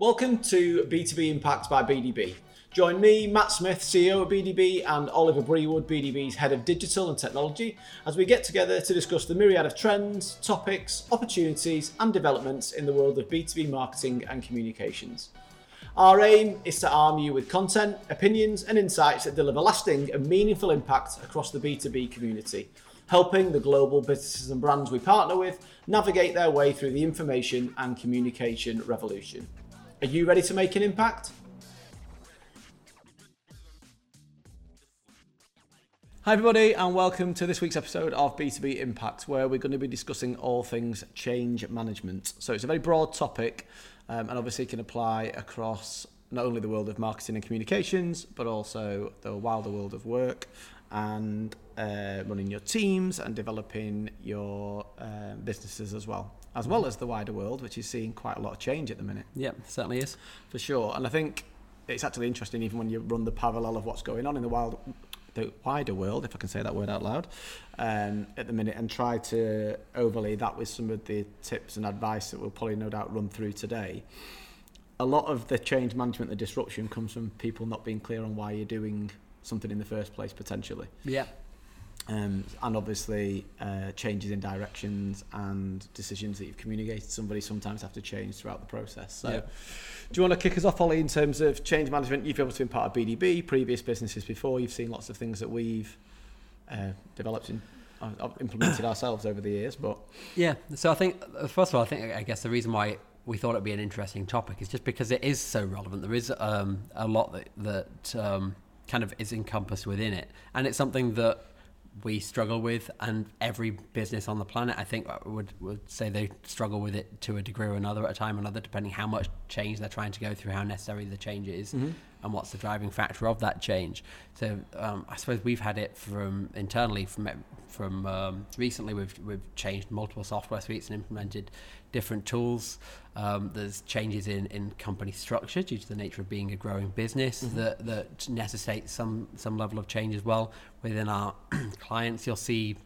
Welcome to B2B Impact by BDB. Join me, Matt Smith, CEO of BDB, and Oliver Brewood, BDB's Head of Digital and Technology, as we get together to discuss the myriad of trends, topics, opportunities, and developments in the world of B2B marketing and communications. Our aim is to arm you with content, opinions, and insights that deliver lasting and meaningful impact across the B2B community, helping the global businesses and brands we partner with navigate their way through the information and communication revolution. Are you ready to make an impact? Hi, everybody, and welcome to this week's episode of B2B Impact, where we're going to be discussing all things change management. So, it's a very broad topic, um, and obviously can apply across not only the world of marketing and communications, but also the wilder world of work and uh, running your teams and developing your uh, businesses as well, as well as the wider world, which is seeing quite a lot of change at the minute. Yeah, certainly is. For sure. And I think it's actually interesting, even when you run the parallel of what's going on in the wild the wider world, if I can say that word out loud, um, at the minute, and try to overlay that with some of the tips and advice that we'll probably no doubt run through today. A lot of the change management, the disruption, comes from people not being clear on why you're doing something in the first place, potentially. Yeah. Um, and obviously, uh, changes in directions and decisions that you've communicated to somebody sometimes have to change throughout the process. So, Yeah. do you want to kick us off, Ollie, in terms of change management? You've obviously been part of BDB, previous businesses before. You've seen lots of things that we've uh, developed and uh, implemented ourselves over the years. But Yeah. So I think, first of all, I think, I guess the reason why we thought it'd be an interesting topic is just because it is so relevant. There is um, a lot that, that um, kind of is encompassed within it. And it's something that we struggle with, and every business on the planet, I think, uh, would would say they struggle with it to a degree or another at a time or another, depending how much change they're trying to go through, how necessary the change is, and what's the driving factor of that change. So um, I suppose we've had it from internally from from um, recently. We've we've changed multiple software suites and implemented different tools. Um, there's changes in, in company structure due to the nature of being a growing business that, that necessitate some some level of change as well within our clients. You'll see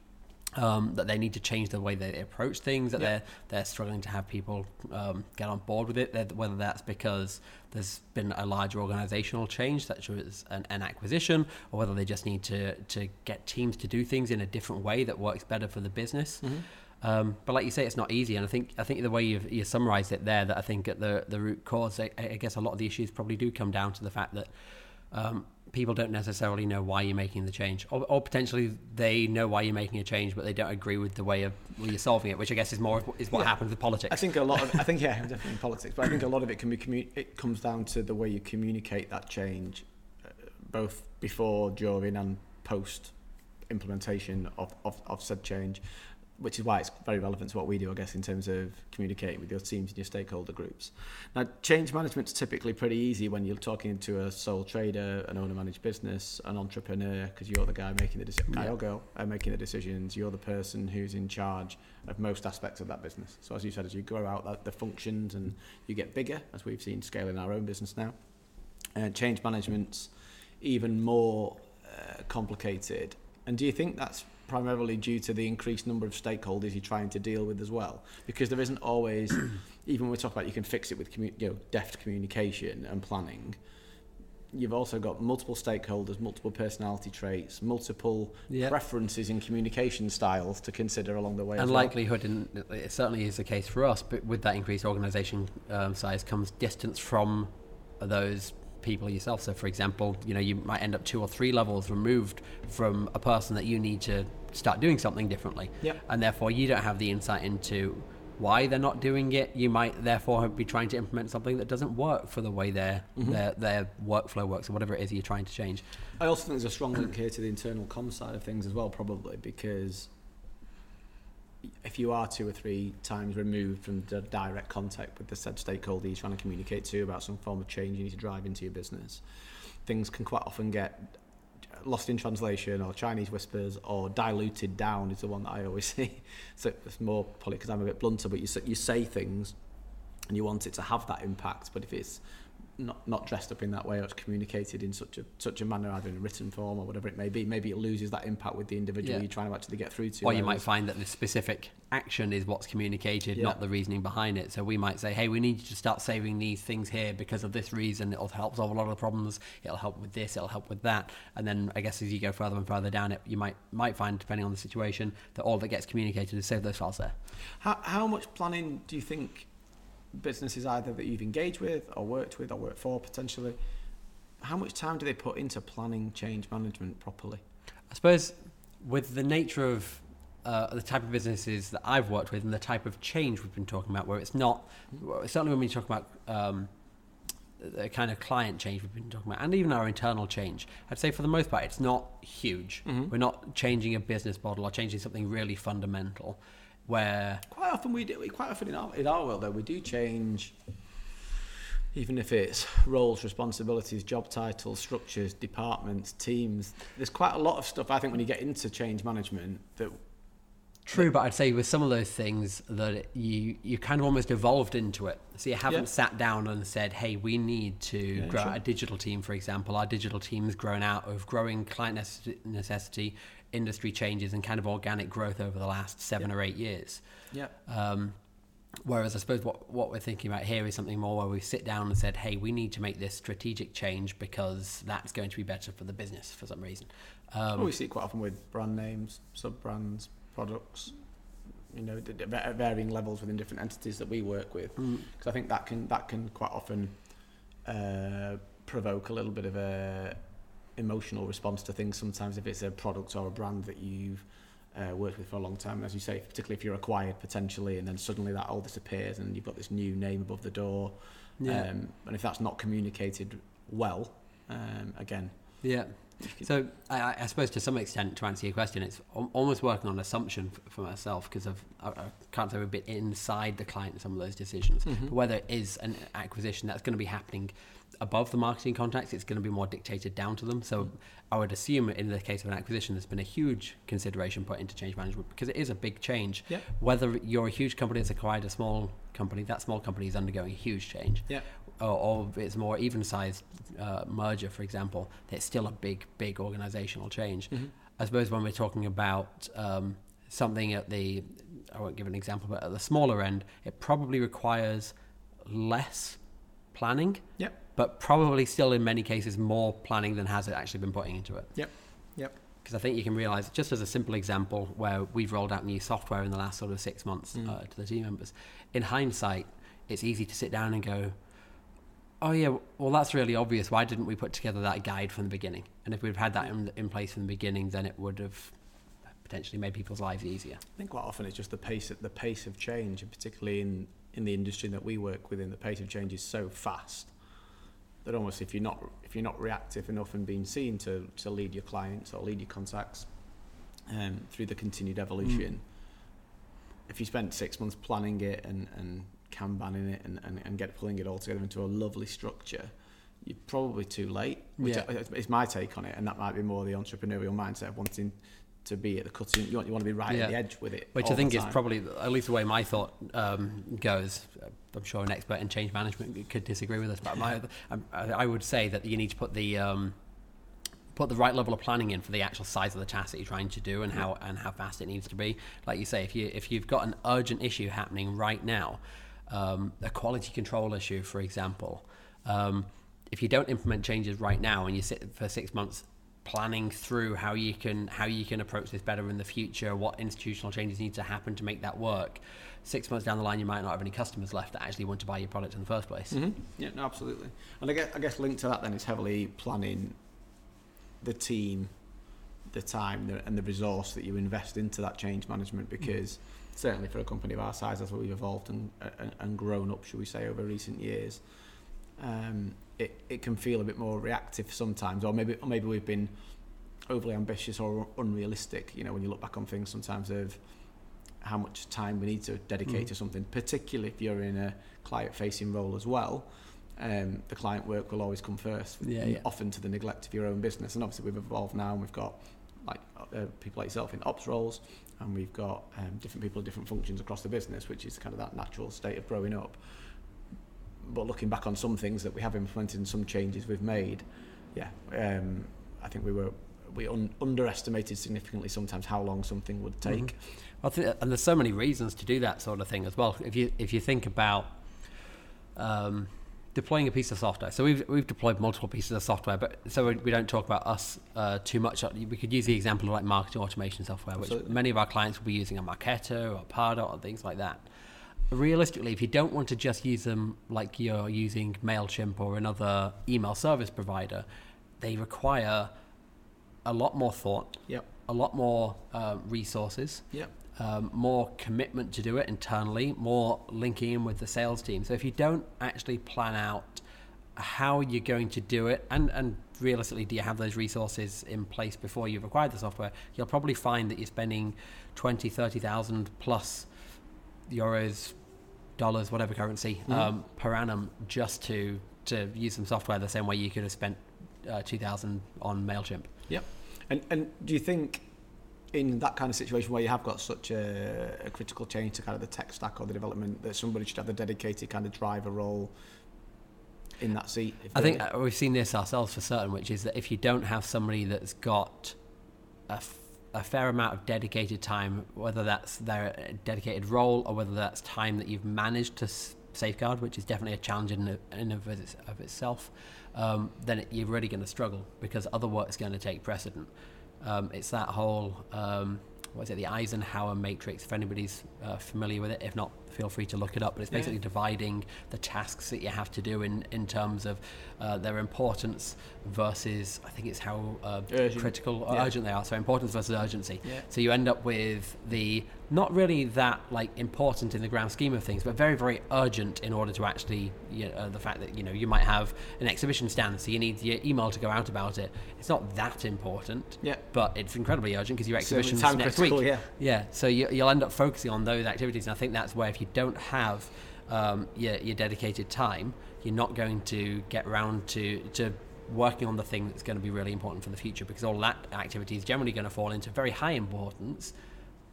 um, that they need to change the way they approach things. That Yeah. they're they're struggling to have people um, get on board with it. Whether that's because there's been a larger organisational change, such as an, an acquisition, or whether they just need to to get teams to do things in a different way that works better for the business. Um, but like you say, it's not easy, and I think I think the way you've you summarised it there, that I think at the the root cause, I, I guess a lot of the issues probably do come down to the fact that um, people don't necessarily know why you're making the change, or, or potentially they know why you're making a change, but they don't agree with the way of well, you're solving it, which I guess is more of, is what Yeah. happens with politics. I think a lot of I think yeah, definitely in politics, but I think a lot of it can be commu- it comes down to the way you communicate that change, uh, both before, during, and post implementation of, of, of said change, which is why it's very relevant to what we do, I guess, in terms of communicating with your teams and your stakeholder groups. Now, change management's typically pretty easy when you're talking to a sole trader, an owner-managed business, an entrepreneur, because you're the guy making the decisions, guy Yeah. or girl uh, making the decisions. You're the person who's in charge of most aspects of that business. So, as you said, as you grow out that, the functions and you get bigger, as we've seen scaling our own business now, uh, change management's even more uh, complicated. And do you think that's primarily due to the increased number of stakeholders you're trying to deal with as well? Because there isn't always, even when we talk about you can fix it with commu- you know, deft communication and planning, you've also got multiple stakeholders, multiple personality traits, multiple Yeah. preferences in communication styles to consider along the way. and well. likelihood, and it certainly is the case for us, but with that increased organisation um, size comes distance from those people yourself. So, for example, you know, you might end up two or three levels removed from a person that you need to start doing something differently. Yep. And therefore, you don't have the insight into why they're not doing it. You might therefore be trying to implement something that doesn't work for the way their mm-hmm. their, their workflow works or whatever it is you're trying to change. I also think there's a strong link here to the internal com side of things as well, probably because if you are two or three times removed from the direct contact with the said stakeholder you're trying to communicate to about some form of change you need to drive into your business, things can quite often get lost in translation or Chinese whispers or diluted down is the one that I always see. So it's more probably because I'm a bit blunter, but you say, you say things and you want it to have that impact, but if it's not not dressed up in that way or it's communicated in such a such a manner either in a written form or whatever it may be maybe it loses that impact with the individual Yeah. you're trying to actually get through to Or you might find that the specific action is what's communicated, Yeah. not the reasoning behind it. So we might say, hey, we need you to start saving these things here because of this reason. It'll help solve a lot of the problems. It'll help with this. It'll help with that. And then I guess as you go further and further down it, you might might find, depending on the situation, that all that gets communicated is save those files there. How, how much planning do you think businesses either that you've engaged with or worked with or worked for potentially, how much time do they put into planning change management properly? I suppose with the nature of uh, the type of businesses that I've worked with and the type of change we've been talking about, where it's not certainly when we talk about um, the kind of client change we've been talking about, and even our internal change, I'd say for the most part it's not huge. Mhm. We're not changing a business model or changing something really fundamental. Where Quite often we do. Quite often in our in our world though we do change. Even if it's roles, responsibilities, job titles, structures, departments, teams, there's quite a lot of stuff. I think when you get into change management, that True, but I'd say with some of those things that you you kind of almost evolved into it. So you haven't Yeah. sat down and said, "Hey, we need to Yeah, grow sure. a digital team." For example, our digital team's grown out of growing client necess- necessity, industry changes, and kind of organic growth over the last seven Yeah. or eight years. yeah, Um, whereas I suppose what, what we're thinking about here is something more where we sit down and said, hey, we need to make this strategic change because that's going to be better for the business for some reason. Um, Well, we see it quite often with brand names, sub brands, products. You know, at varying levels within different entities that we work with. mm, because I think that can that can quite often uh, provoke a little bit of a emotional response to things. Sometimes if it's a product or a brand that you've uh, worked with for a long time, as you say, particularly if you're acquired potentially, and then suddenly that all disappears and you've got this new name above the door, yeah. um, and if that's not communicated well, um, again, Yeah. So I, I- suppose to some extent, to answer your question, it's almost working on assumption for myself because I've, I, I can't say we've been inside the client in some of those decisions. Mhm. But whether it is an acquisition that's going to be happening above the marketing contacts, it's going to be more dictated down to them. So I would assume in the case of an acquisition, there's been a huge consideration put into change management because it is a big change. Yeah. Whether you're a huge company that's acquired a small company, that small company is undergoing a huge change yeah, or, it's more even sized uh, merger, for example, it's still a big, big organizational change. Mhm. I suppose when we're talking about um, something at the, I won't give an example, but at the smaller end, it probably requires less planning, Yep. but probably still in many cases more planning than has it actually been putting into it. Yep. Yep. Because I think you can realize, just as a simple example, where we've rolled out new software in the last sort of six months Mm. uh, to the team members, in hindsight, it's easy to sit down and go, oh yeah, well that's really obvious. Why didn't we put together that guide from the beginning? And if we'd had that in, in place from the beginning, then it would have potentially made people's lives easier. I think quite often it's just the pace the pace of change, and particularly in in the industry that we work within, the pace of change is so fast that almost if you're not if you're not reactive enough and being seen to to lead your clients or lead your contacts um, through the continued evolution, if you spent six months planning it and and kanbaning it and, and, and get pulling it all together into a lovely structure. You're probably too late, which Yeah. I- is my take on it, and that might be more the entrepreneurial mindset of wanting to be at the cutting. You want, you want to be right Yeah. at the edge with it, Which I think is probably, at least the way my thought um, goes. I'm sure an expert in change management could disagree with us, but my, I, I would say that you need to put the um, put the right level of planning in for the actual size of the task that you're trying to do and how and how fast it needs to be. Like you say, if you if you've got an urgent issue happening right now, um, a quality control issue, for example, um, if you don't implement changes right now and you sit for six months planning through how you can how you can approach this better in the future, what institutional changes need to happen to make that work. Six months down the line, you might not have any customers left that actually want to buy your product in the first place. Mhm. Yeah, no, absolutely. And I guess, I guess linked to that then is heavily planning the team, the time, the, and the resource that you invest into that change management. Because certainly for a company of our size, as we've evolved and, and, and grown up, should we say, over recent years, um, it, it can feel a bit more reactive sometimes, or maybe or maybe we've been overly ambitious or unrealistic. You know, when you look back on things, sometimes of how much time we need to dedicate Mm. to something, particularly if you're in a client-facing role as well. Um, the client work will always come first, Yeah, yeah. often to the neglect of your own business. And obviously, we've evolved now, and we've got like uh, people like yourself in ops roles, and we've got um, different people in different functions across the business, which is kind of that natural state of growing up. but looking back on some things that we have implemented and some changes we've made, yeah, um, I think we were we un- underestimated significantly sometimes how long something would take. Mm-hmm. I think, and there's so many reasons to do that sort of thing as well. If you if you think about um, deploying a piece of software, so we've we've deployed multiple pieces of software, but so we, we don't talk about us uh, too much. We could use the example of like marketing automation software, which Absolutely. many of our clients will be using a Marketo or Pardot or things like that. Realistically, if you don't want to just use them like you're using Mailchimp or another email service provider, they require a lot more thought, yep. a lot more uh, resources, yep. Um, more commitment to do it internally, more linking in with the sales team. So if you don't actually plan out how you're going to do it, and, and realistically, do you have those resources in place before you've acquired the software, you'll probably find that you're spending 20, 30,000 plus euros, dollars, whatever currency, mm-hmm. um, per annum just to, to use some software the same way you could have spent uh, 2000 on MailChimp. Yep. And and do you think in that kind of situation where you have got such a, a, critical change to kind of the tech stack or the development that somebody should have a dedicated kind of driver role in that seat? I think uh, we've seen this ourselves for certain, which is that if you don't have somebody that's got a, f- a fair amount of dedicated time, whether that's their dedicated role or whether that's time that you've managed to s- safeguard, which is definitely a challenge in, in of, of itself, um, then it, you're really going to struggle because other work is going to take precedent. Um, it's that whole um, what is it, the Eisenhower matrix, if anybody's uh, familiar with it. If not, feel free to look it up. But it's basically yeah. dividing the tasks that you have to do in, in terms of uh, their importance versus, I think it's how uh, critical or yeah. urgent they are. So importance versus urgency. Yeah. So you end up with the not really that like important in the grand scheme of things, but very very urgent in order to actually you know, uh, the fact that you know you might have an exhibition stand, so you need your email to go out about it. It's not that important, yeah, but it's incredibly urgent because your exhibition's so next critical, week. Yeah, yeah. So you, will end up focusing on those activities, and I think that's where if you don't have um, your, your dedicated time, you're not going to get around to to working on the thing that's going to be really important for the future because all that activity is generally going to fall into very high importance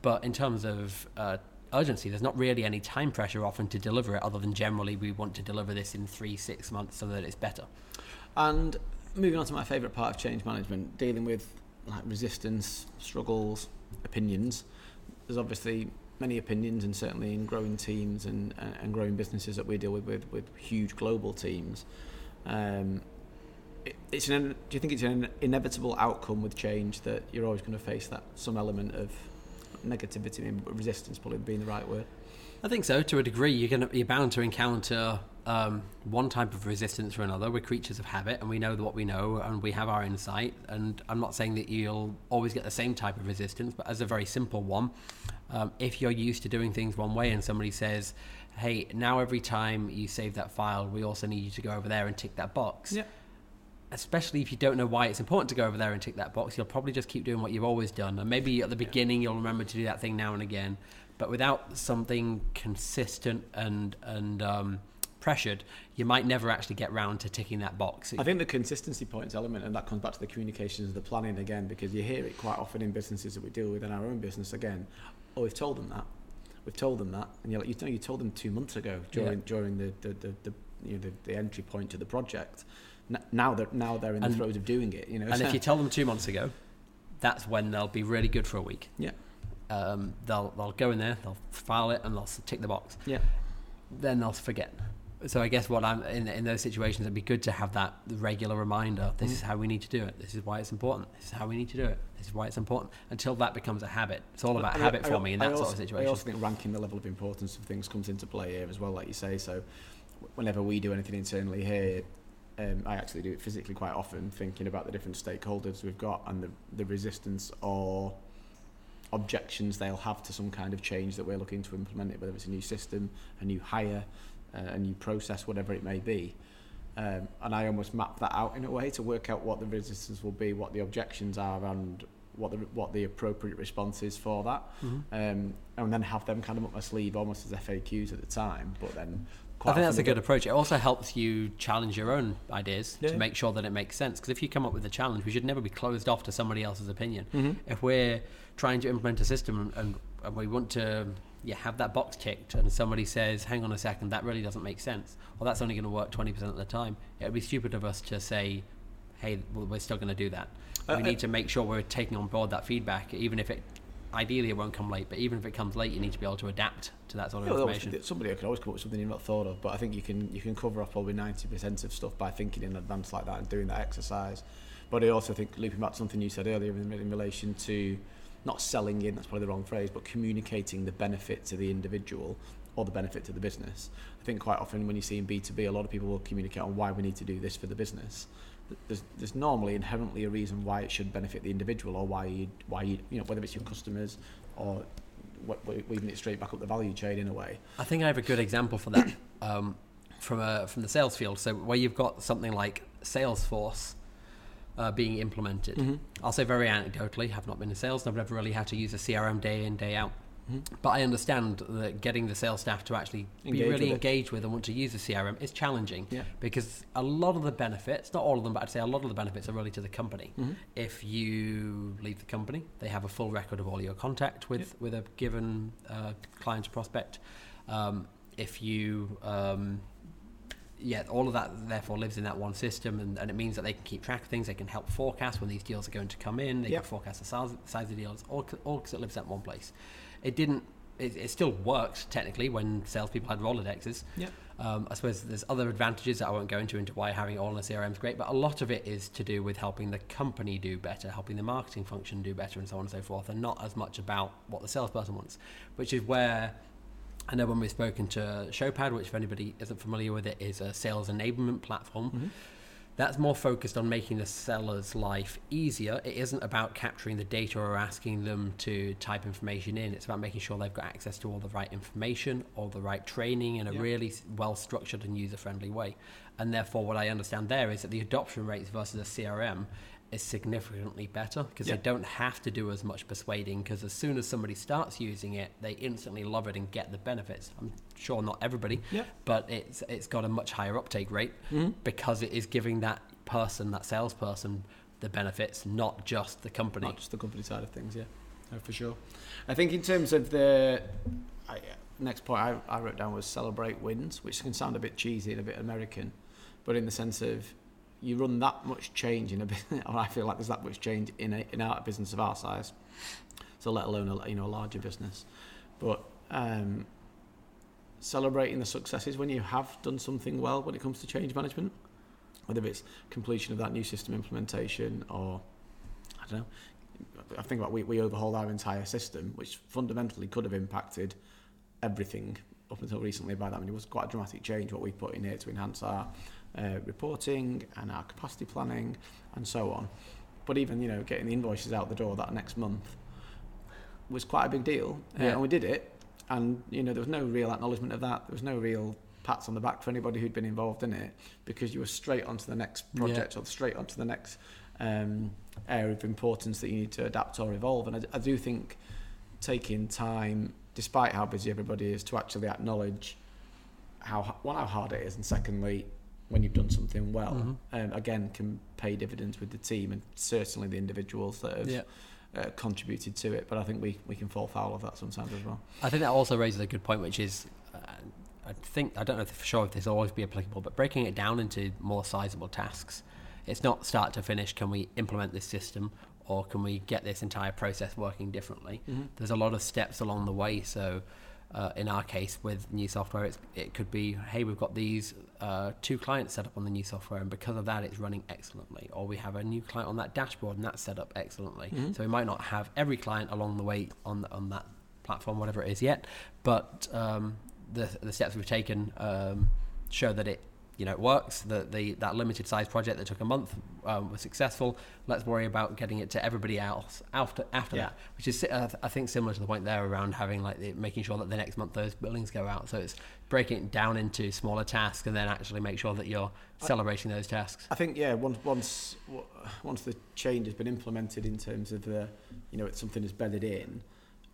but in terms of uh, urgency, there's not really any time pressure often to deliver it, other than generally we want to deliver this in three, six months so that it's better. And moving on to my favourite part of change management, dealing with like resistance, struggles, opinions. There's obviously many opinions, and certainly in growing teams and, and growing businesses that we deal with with, with huge global teams. Um, it's an, do you think it's an inevitable outcome with change that you're always going to face that some element of negativity and resistance probably being the right word. I think so. To a degree, you're going to, you're bound to encounter um, one type of resistance or another. We're creatures of habit, and we know what we know, and we have our insight. And I'm not saying that you'll always get the same type of resistance, but as a very simple one, um, if you're used to doing things one way, and somebody says, "Hey, now every time you save that file, we also need you to go over there and tick that box." Yeah especially if you don't know why it's important to go over there and tick that box, you'll probably just keep doing what you've always done. And maybe at the beginning you'll remember to do that thing now and again, but without something consistent and and um, pressured, you might never actually get round to ticking that box. I think the consistency points element, and that comes back to the communications, the planning again, because you hear it quite often in businesses that we deal with in our own business. Again, oh, we've told them that, we've told them that, and you're like, you know, you told them two months ago during yeah. during the the, the, the you know the, the entry point to the project now they're now they're in the and, throes of doing it. You know, and if you tell them two months ago, that's when they'll be really good for a week. Yeah. Um, they'll they'll go in there, they'll file it, and they'll tick the box. Yeah. Then they'll forget. So I guess what I'm in in those situations, it'd be good to have that regular reminder. This mm. is how we need to do it. This is why it's important. This is how we need to do it. This is why it's important. Until that becomes a habit, it's all about I, habit I, for I, me in that also, sort of situation. I also think ranking the level of importance of things comes into play here as well, like you say. So whenever we do anything internally here, um, I actually do it physically quite often, thinking about the different stakeholders we've got and the, the resistance or objections they'll have to some kind of change that we're looking to implement it, whether it's a new system, a new hire, uh, a new process, whatever it may be. Um, and I almost map that out in a way to work out what the resistance will be, what the objections are, and what the what the appropriate response is for that, mm-hmm. um, and then have them kind of up my sleeve almost as FAQs at the time. But then I think that's a good approach. It also helps you challenge your own ideas yeah. to make sure that it makes sense. Because if you come up with a challenge, we should never be closed off to somebody else's opinion. Mm-hmm. If we're trying to implement a system and, and we want to you have that box ticked and somebody says, hang on a second, that really doesn't make sense, or that's only going to work 20% of the time, it would be stupid of us to say, hey, well, we're still going to do that. Uh, we uh, need to make sure we're taking on board that feedback, even if it, ideally it won't come late, but even if it comes late, you need to be able to adapt to that sort of Yeah, information. somebody could always come up with something you've not thought of, but I think you can you can cover up probably ninety percent of stuff by thinking in advance like that and doing that exercise. But I also think looping back to something you said earlier in, in relation to not selling in, that's probably the wrong phrase, but communicating the benefit to the individual or the benefit to the business. I think quite often when you see in B2B, a lot of people will communicate on why we need to do this for the business. There's, there's normally inherently a reason why it should benefit the individual or why you, why you, you know, whether it's your customers or weaving it straight back up the value chain in a way. I think I have a good example for that um, from a, from the sales field. So where you've got something like Salesforce uh, being implemented, Mm-hmm. I'll say very anecdotally, have not been in sales, I've never really had to use a CRM day in day out. Mm-hmm. But I understand that getting the sales staff to actually Engage be really with engaged with and want to use the CRM is challenging Yeah. because a lot of the benefits, not all of them, but I'd say a lot of the benefits are really to the company. Mm-hmm. If you leave the company, they have a full record of all your contact with, with a given uh, client or prospect. Um, if you um, yeah, all of that therefore lives in that one system, and, and it means that they can keep track of things. They can help forecast when these deals are going to come in. They Yep. can forecast the size, size of the deals, all because it lives in one place. It didn't. It, it still worked technically when salespeople had Rolodexes. Yeah. Um, I suppose there's other advantages that I won't go into into why having it all in a CRM is great, but a lot of it is to do with helping the company do better, helping the marketing function do better, and so on and so forth, and not as much about what the salesperson wants, which is where I know when we've spoken to Showpad, which if anybody isn't familiar with it, is a sales enablement platform. That's more focused on making the seller's life easier. It isn't about capturing the data or asking them to type information in. It's about making sure they've got access to all the right information, all the right training in a Yeah. really well structured and user friendly way. And therefore, what I understand there is that the adoption rates versus a CRM is significantly better because Yeah. they don't have to do as much persuading because as soon as somebody starts using it, they instantly love it and get the benefits. I'm sure not everybody, Yeah. but it's it's got a much higher uptake rate Mhm. because it is giving that person, that salesperson, the benefits, not just the company. Not just the company side of things, yeah, no, for sure. I think in terms of the I, next point I, I wrote down was celebrate wins, which can sound a bit cheesy and a bit American, but in the sense of you run that much change in a business, or I feel like there's that much change in a, in our business of our size, so let alone a you know a larger business, but um, celebrating the successes when you have done something well when it comes to change management, whether it's completion of that new system implementation or I don't know. I think about we, we overhauled our entire system, which fundamentally could have impacted everything up until recently. By that, I mean it was quite a dramatic change what we put in here to enhance our uh, reporting and our capacity planning and so on. But even you know getting the invoices out the door that next month was quite a big deal, uh, and we did it. And you know there was no real acknowledgement of that. There was no real pats on the back for anybody who'd been involved in it because you were straight onto the next project or straight onto the next um, area of importance that you need to adapt or evolve. And I, I do think taking time, despite how busy everybody is, to actually acknowledge how one how hard it is, and secondly, when you've done something well, Mhm. um, again can pay dividends with the team and certainly the individuals that have Yeah. uh, contributed to it. But I think we, we can fall foul of that sometimes as well. I think that also raises a good point, which is, uh, I think I don't know for sure if this will always be applicable, but breaking it down into more sizable tasks. It's not start to finish. Can we implement this system, or can we get this entire process working differently? There's a lot of steps along the way. So, uh, in our case, with new software, it's, it could be, hey, we've got these uh, two clients set up on the new software, and because of that, it's running excellently. Or we have a new client on that dashboard, and that's set up excellently. So we might not have every client along the way on on that platform, whatever it is yet, but um, the the steps we've taken um, show that it you know it works. That the that limited size project that took a month um, was successful. Let's worry about getting it to everybody else after after Yeah. that, which is uh, I think similar to the point there around having like the, making sure that the next month those billings go out. So it's breaking it down into smaller tasks and then actually make sure that you're celebrating those tasks. I think yeah. Once once once the change has been implemented in terms of the, you know, it's something is bedded in.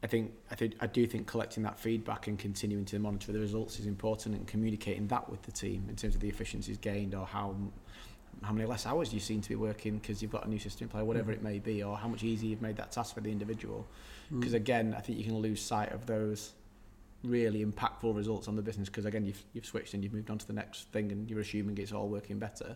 I think I think I do think collecting that feedback and continuing to monitor the results is important, and communicating that with the team in terms of the efficiencies gained or how how many less hours you seem to be working because you've got a new system in play, whatever it may be, or how much easier you've made that task for the individual. Because again, I think you can lose sight of those really impactful results on the business because again you've you've switched and you've moved on to the next thing and you're assuming it's all working better.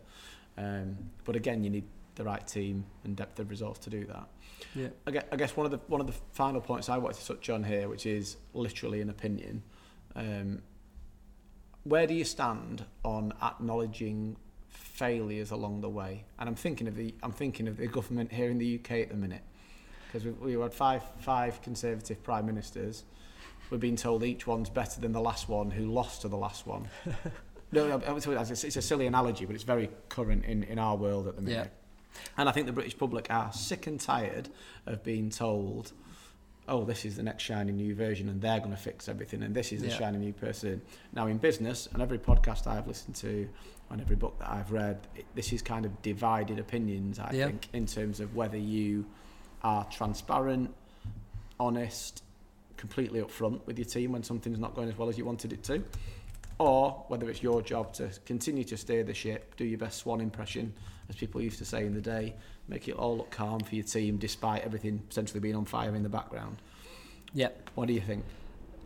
Um, but again, you need the right team and depth of resource to do that. Yeah. I guess, I guess one of the one of the final points I wanted to touch on here, which is literally an opinion. Um, where do you stand on acknowledging failures along the way? And I'm thinking of the I'm thinking of the government here in the UK at the minute because we've, we've had five five conservative prime ministers. We're being told each one's better than the last one who lost to the last one. no, no, it's it's a silly analogy, but it's very current in, in our world at the minute. And I think the British public are sick and tired of being told, oh, this is the next shiny new version and they're going to fix everything and this is the Yeah. shiny new person. Now, in business, and every podcast I've listened to and every book that I've read, it, this is kind of divided opinions, I Yeah. think, in terms of whether you are transparent, honest, completely upfront with your team when something's not going as well as you wanted it to, or whether it's your job to continue to steer the ship, do your best swan impression, as people used to say in the day, make it all look calm for your team despite everything potentially being on fire in the background. Yeah. What do you think?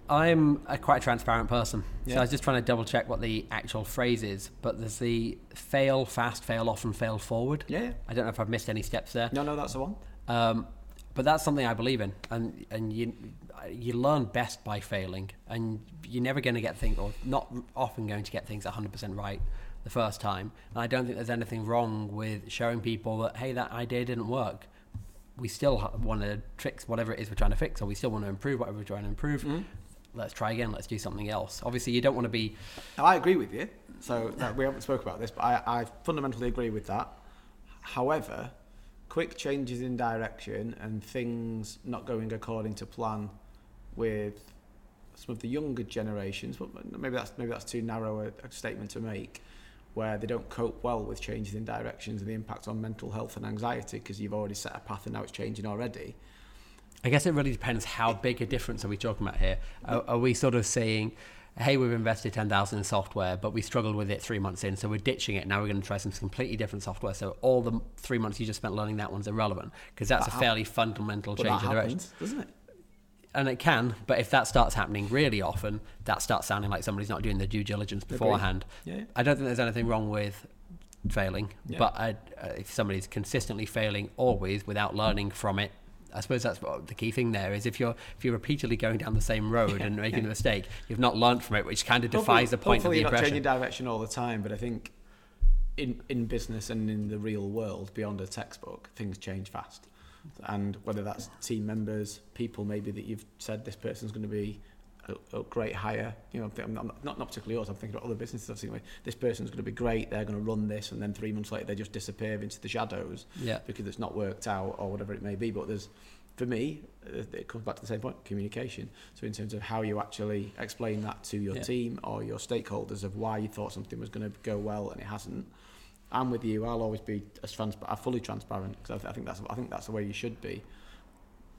I'm a quite transparent person. So I was just trying to double check what the actual phrase is, but there's the fail fast, fail often, fail forward. Yeah, yeah. I don't know if I've missed any steps there. No, no, that's the one. Um, but that's something I believe in, and and you you learn best by failing, and you're never going to get things, or not often going to get things 100% right the first time. And I don't think there's anything wrong with showing people that hey, that idea didn't work. We still want to fix whatever it is we're trying to fix, or we still want to improve whatever we're trying to improve. Mm. Let's try again. Let's do something else. Obviously, you don't want to be Now, I agree with you. So that, we haven't spoke about this, but I, I fundamentally agree with that. However, quick changes in direction and things not going according to plan with some of the younger generations, but maybe that's maybe that's too narrow a, a statement to make, where they don't cope well with changes in directions and the impact on mental health and anxiety because you've already set a path and now it's changing already. I guess it really depends how big a difference are we talking about here. Are, are we sort of saying, "Hey, we've invested ten thousand in software, but we struggled with it three months in, so we're ditching it. Now we're going to try some completely different software. So all the three months you just spent learning that one's irrelevant because that's That a fairly fundamental change in direction." doesn't it? And it can, but if that starts happening really often, that starts sounding like somebody's not doing their due diligence beforehand. Yeah, yeah. I don't think there's anything wrong with failing, Yeah. but I, uh, if somebody's consistently failing always without learning from it, I suppose that's what the key thing there is. If you're if you're repeatedly going down the same road and making a mistake, you've not learned from it, which kind of defies the point of hopefully the you're not changing direction all the time, but I think in in business and in the real world, beyond a textbook, things change fast. And whether that's team members, people maybe that you've said this person's going to be a, a great hire, you know, I'm not, not, not particularly yours, I'm thinking about other businesses. I'm thinking, this person's going to be great, they're going to run this, and then three months later they just disappear into the shadows Yeah. because it's not worked out or whatever it may be. But there's, for me, uh, it comes back to the same point: communication. So in terms of how you actually explain that to your Yeah. team or your stakeholders of why you thought something was going to go well and it hasn't. I'm with you. I'll always be as trans- uh, fully transparent because I, th- I think that's I think that's the way you should be.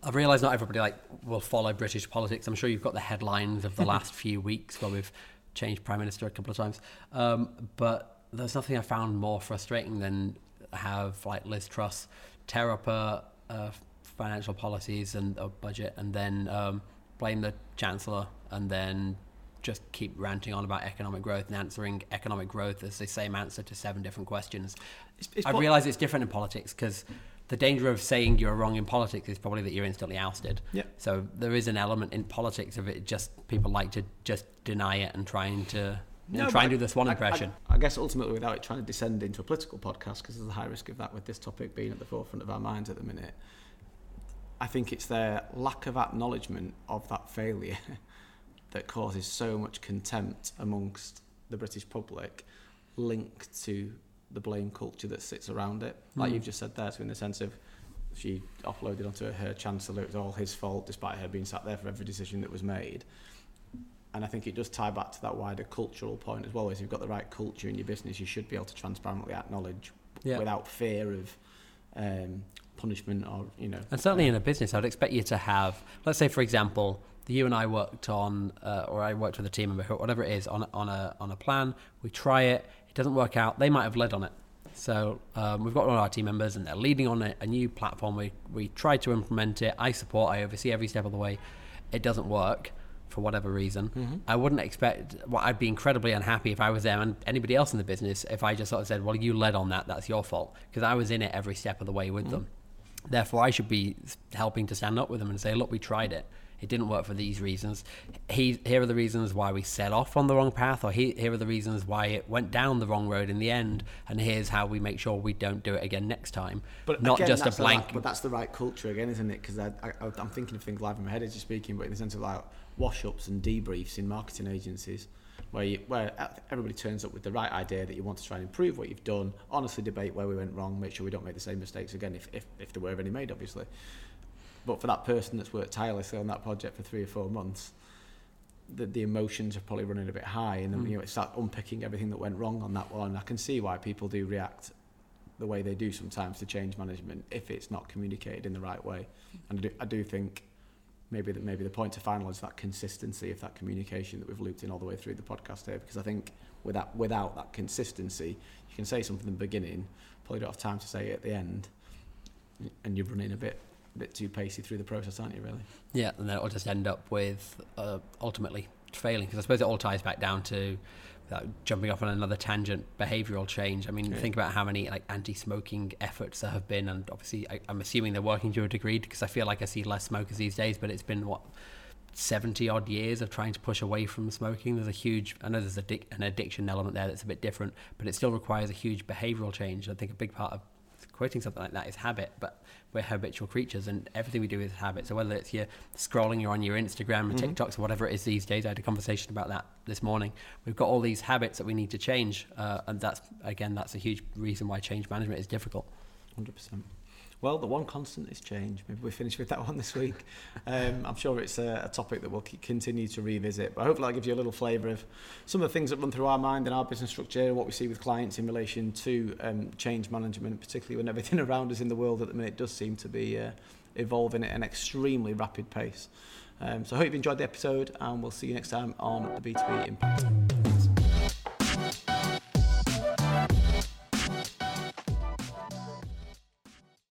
I've realised not everybody like will follow British politics. I'm sure you've got the headlines of the last few weeks where we've changed prime minister a couple of times. Um, but there's nothing I found more frustrating than have like Liz Truss tear up her uh, financial policies and a budget, and then um, blame the chancellor, and then just keep ranting on about economic growth and answering economic growth as the same answer to seven different questions. It's, it's I realise it's different in politics because the danger of saying you're wrong in politics is probably that you're instantly ousted. Yeah. So there is an element in politics of it. Just people like to just deny it and trying to No, try and do this one I- impression. I, I guess ultimately, without it trying to descend into a political podcast, because there's a high risk of that with this topic being at the forefront of our minds at the minute. I think it's their lack of acknowledgement of that failure that causes so much contempt amongst the British public, linked to the blame culture that sits around it. Like Mm. you've just said there, so in the sense of she offloaded onto her chancellor, it was all his fault, despite her being sat there for every decision that was made. And I think it does tie back to that wider cultural point as well. Is you've got the right culture in your business, you should be able to transparently acknowledge Yeah. without fear of um, punishment or you know. And certainly in a business, I'd expect you to have, let's say, for example, you and I worked on, uh, or I worked with a team member, whatever it is, on, on a on a plan. We try it, it doesn't work out. They might have led on it. So um, we've got one of our team members, and they're leading on a, a new platform. We we try to implement it. I support. I oversee every step of the way. It doesn't work. for whatever reason, Mm-hmm. I wouldn't expect. Well, I'd be incredibly unhappy if I was them and anybody else in the business if I just sort of said, "Well, you led on that. That's your fault," because I was in it every step of the way with Mm-hmm. them. Therefore, I should be helping to stand up with them and say, "Look, we tried it. It didn't work for these reasons. He, here are the reasons why we set off on the wrong path, or he, here are the reasons why it went down the wrong road in the end. And here's how we make sure we don't do it again next time. But not again, just a blank. right- but that's the right culture again, isn't it? Because I, I'm thinking of things live in my head as you're speaking, but in the sense of like wash-ups and debriefs in marketing agencies, where you, where everybody turns up with the right idea that you want to try and improve what you've done, honestly debate where we went wrong, make sure we don't make the same mistakes again, if, if, if there were any made, obviously. But for that person that's worked tirelessly on that project for three or four months, the, the emotions are probably running a bit high, and then Mm. you know, start unpicking everything that went wrong on that one. I can see why people do react the way they do sometimes to change management if it's not communicated in the right way. And I do, I do think maybe that maybe the point to final is that consistency of that communication that we've looped in all the way through the podcast here. Because I think without without that consistency, you can say something in the beginning, probably don't have time to say it at the end, and you're running a bit a bit too pacey through the process, aren't you? Really? Yeah, and then it'll just end up with uh, ultimately failing because I suppose it all ties back down to without jumping off on another tangent, behavioural change. I mean, Yeah. think about how many like anti-smoking efforts there have been, and obviously I, I'm assuming they're working to a degree because I feel like I see less smokers these days, but it's been what. 70 odd years of trying to push away from smoking. There's a huge, I know there's an addiction element there that's a bit different, but it still requires a huge behavioural change. I think a big part of quoting something like that is habit, but we're habitual creatures and everything we do is habit. So whether it's your scrolling, you're on your Instagram or Mhm. TikToks or whatever it is these days, I had a conversation about that this morning. We've got all these habits that we need to change, uh, and that's again that's a huge reason why change management is difficult. Hundred percent. Well, the one constant is change. Maybe we finish with that one this week. Um, I'm sure it's a, a topic that we'll continue to revisit, but hopefully that gives you a little flavour of some of the things that run through our mind and our business structure, and what we see with clients in relation to um, change management, particularly when everything around us in the world at the minute does seem to be uh, evolving at an extremely rapid pace. Um, so I hope you've enjoyed the episode, and we'll see you next time on the B2B Impact.